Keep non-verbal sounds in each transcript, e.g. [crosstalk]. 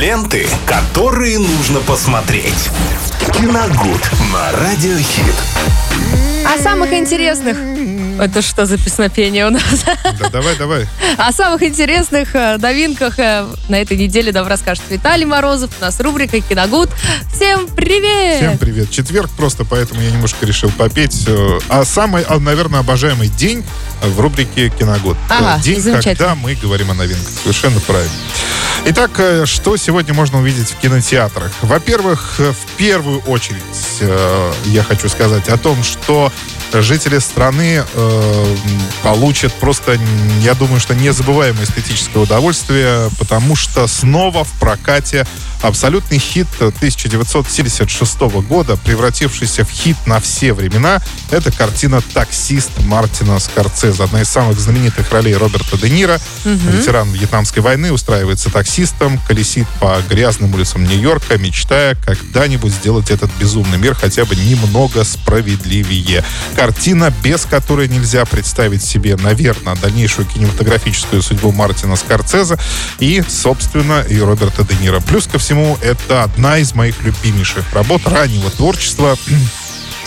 Ленты, которые нужно посмотреть. Киногуд на Радиохит. О самых интересных это что за песнопение у нас? Да, давай, давай. О [laughs] самых интересных э, новинках э, на этой неделе нам расскажет Виталий Морозов. У нас рубрика «Киногуд». Всем привет! Всем привет. Четверг просто, поэтому я немножко решил попеть. э, А самый, а, наверное, обожаемый день в рубрике «Киногуд». Ага, День, когда мы говорим о новинках. Совершенно правильно. Итак, э, что сегодня можно увидеть в кинотеатрах? Во-первых, э, в первую очередь э, я хочу сказать о том, что жители страны э, получат просто, я думаю, что незабываемое эстетическое удовольствие, потому что снова в прокате абсолютный хит 1976 года, превратившийся в хит на все времена, это картина «Таксист» Мартина Скорцезе. Одна из самых знаменитых ролей Роберта Де Ниро. Ветеран Вьетнамской войны устраивается таксистом, колесит по грязным улицам Нью-Йорка, мечтая когда-нибудь сделать этот безумный мир хотя бы немного справедливее. Картина, без которой нельзя представить себе, наверное, дальнейшую кинематографическую судьбу Мартина Скорцезе и, собственно, и Роберта Де Ниро. Плюс ко всему, это одна из моих любимейших работ раннего творчества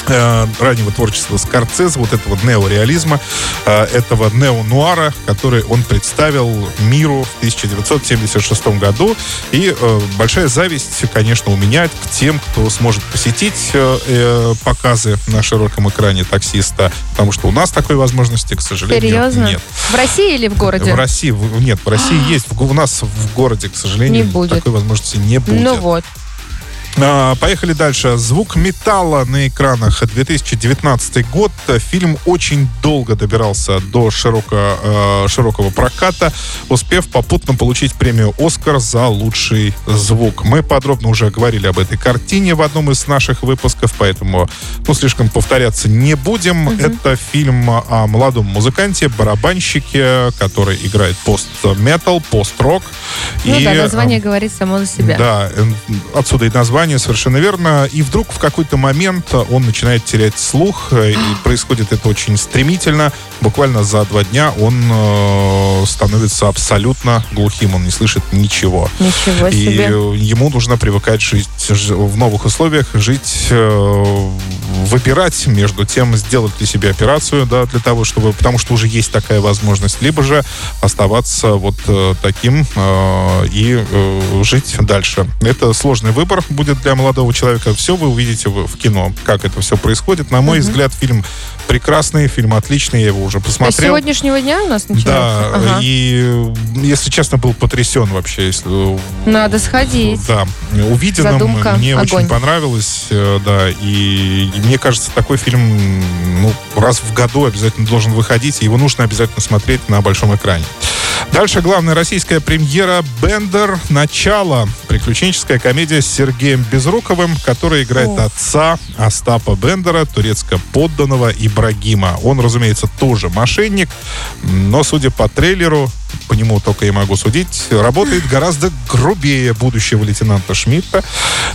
раннего творчества Скорцезе, вот этого неореализма, э, этого неонуара, который он представил миру в 1976 году. И э, большая зависть, конечно, у меня к тем, кто сможет посетить э, э, показы на широком экране таксиста, потому что у нас такой возможности, к сожалению, Серьезно? нет. В России или в городе? В России, нет, в России есть, в, у нас в городе, к сожалению, такой возможности не будет. Ну вот. А, Поехали дальше. Звук металла на экранах 2019 год. Фильм очень долго добирался до широко, э, широкого проката, успев попутно получить премию «Оскар» за лучший звук. Мы подробно уже говорили об этой картине в одном из наших выпусков, поэтому ну, слишком повторяться не будем. Это фильм о молодом музыканте, барабанщике, который играет пост-метал, пост-рок. Ну И, да, э, название говорит само за себя. да, э, отсюда и название, совершенно верно. И вдруг в какой-то момент он начинает терять слух, э, и происходит это очень стремительно. Буквально за два дня он э, становится абсолютно глухим, он не слышит ничего. Ничего И себе. э, ему нужно привыкать жить в новых условиях, жить, э, выбирать между тем, сделать ли себе операцию, да, для того, чтобы, потому что уже есть такая возможность, либо же оставаться вот э, таким э, и э, жить дальше. Это сложный выбор будет для молодого человека. Все вы увидите в, в кино, как это все происходит. На мой взгляд, фильм прекрасный, фильм отличный, я его уже есть с посмотрел. сегодняшнего дня у нас начинается? Да, Ага. и, если честно, был потрясен вообще. если, э, Надо сходить. Да, увиденным Задумка, мне огонь. очень понравилось, э, да, и, и мне кажется, такой фильм ну, раз в году обязательно должен выходить, и его нужно обязательно смотреть на большом экране. Дальше главная российская премьера «Бендер. Начало». Приключенческая комедия с Сергеем Безруковым, который играет О. отца Остапа Бендера, турецко-подданного Ибрагима. Он, разумеется, тоже мошенник, но, судя по трейлеру, по нему только я могу судить, работает гораздо грубее будущего лейтенанта Шмидта.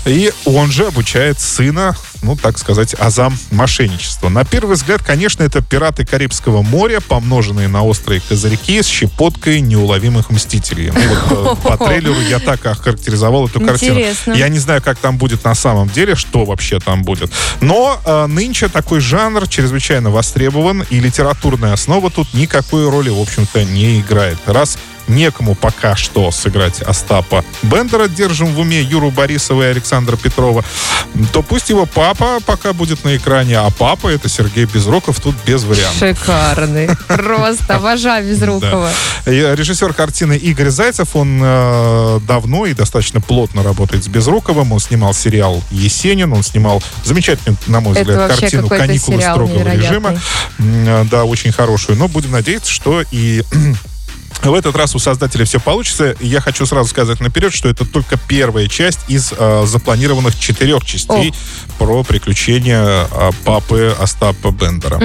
И он же обучает сына, ну, так сказать, азам мошенничества. На первый взгляд, конечно, это пираты Карибского моря, помноженные на острые козырьки с щепоткой неуловимых мстителей. Ну, вот, э, по [laughs] трейлеру я так охарактеризовал эту картину. Интересно. Я не знаю, как там будет на самом деле, что вообще там будет. Но э, нынче такой жанр чрезвычайно востребован, и литературная основа тут никакой роли, в общем-то, не играет. Раз некому пока что сыграть Остапа Бендера, держим в уме Юру Борисова и Александра Петрова, то пусть его папа пока будет на экране, а папа это Сергей Безруков, тут без вариантов. Шикарный. Просто обожаю [laughs] Безрукова. Режиссер картины Игорь Зайцев, он э, давно и достаточно плотно работает с Безруковым. Он снимал сериал «Есенин», он снимал замечательную, на мой взгляд, картину «Каникулы строгого режима». Э, Да, очень хорошую. Но будем надеяться, что и [clears throat] в этот раз у создателя все получится. Я хочу сразу сказать наперед, что это только первая часть из э, запланированных четырех частей про приключения э, папы Остапа Бендера.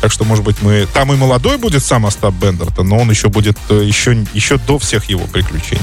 Так что, может быть, мы... Там и молодой будет сам Остап Бендер-то, но он еще будет э, еще, еще до всех его приключений.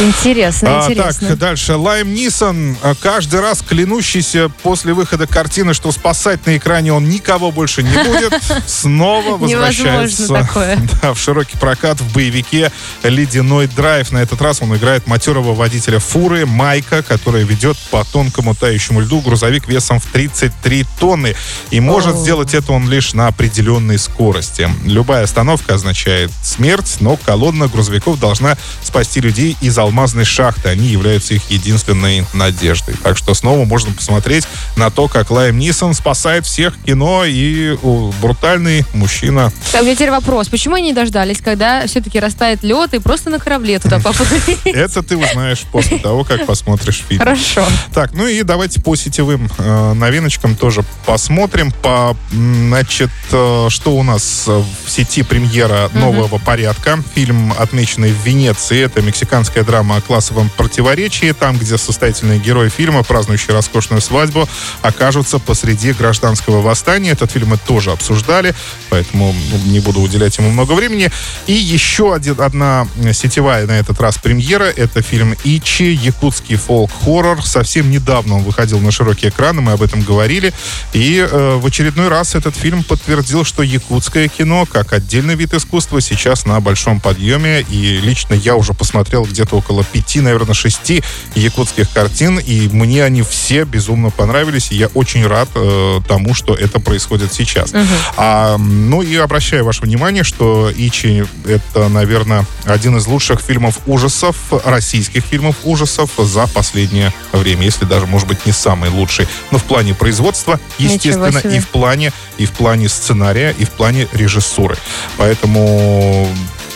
Интересно, А, интересно. так, дальше. Лайм Нисон, а, каждый раз клянущийся после выхода картины, что спасать на экране он никого больше не [laughs] будет, снова возвращается [laughs] да, в широкий прокат в боевике «Ледяной драйв». На этот раз он играет матерого водителя фуры Майка, который ведет по тонкому тающему льду грузовик весом в 33 тонны. И может О. сделать это он лишь на определенной скорости. Любая остановка означает смерть, но колонна грузовиков должна спасти людей из алмазной шахты. Они являются их единственной надеждой. Так что снова можно посмотреть на то, как Лайм Нисон спасает всех кино и брутальный мужчина. А У меня теперь вопрос. Почему они не дождались, когда все-таки растает лед и просто на корабле туда поплыли? Это ты узнаешь после того, как посмотришь фильм. Хорошо. Так, ну и давайте по сетевым э, новиночкам тоже посмотрим. По, значит, э, что у нас в сети премьера нового порядка. Фильм, отмеченный в Венеции. Это мексиканская драма о классовом противоречии. Там, где состоятельные герои фильма, празднующие роскошную свадьбу, окажутся посреди гражданского восстания. Этот фильм мы тоже обсуждали, поэтому ну, не буду уделять ему много времени. И еще один, одна сетевая на этот раз премьера. Это фильм «Ичи», якутский фолк-хоррор. Совсем недавно он выходил на широкие экраны, мы об этом говорили. И э, в очередной раз этот фильм подтвердил, что якутское кино, как отдельный вид искусства, сейчас на большом подъеме. И лично я уже посмотрел где-то около пяти, наверное, шести якутских картин. И мне они все безумно понравились. И я очень рад э, тому, что это происходит сейчас. А, ну и обращаю ваше внимание, что Ичи это, наверное, один из лучших фильмов ужасов, российских фильмов ужасов за последнее время, если даже, может быть, не самый лучший. Но в плане производства, естественно, и в плане, и в плане сценария, и в плане режиссуры. Поэтому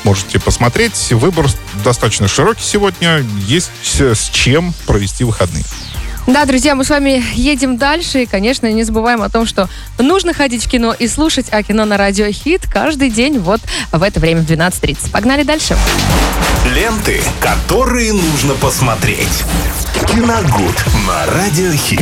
можете посмотреть. Выбор достаточно широкий сегодня. Есть с чем провести выходные. Да, друзья, мы с вами едем дальше. И, конечно, не забываем о том, что нужно ходить в кино и слушать о кино на радио Хит каждый день вот в это время в 12.30. Погнали дальше. Ленты, которые нужно посмотреть. Киногуд на радиохит.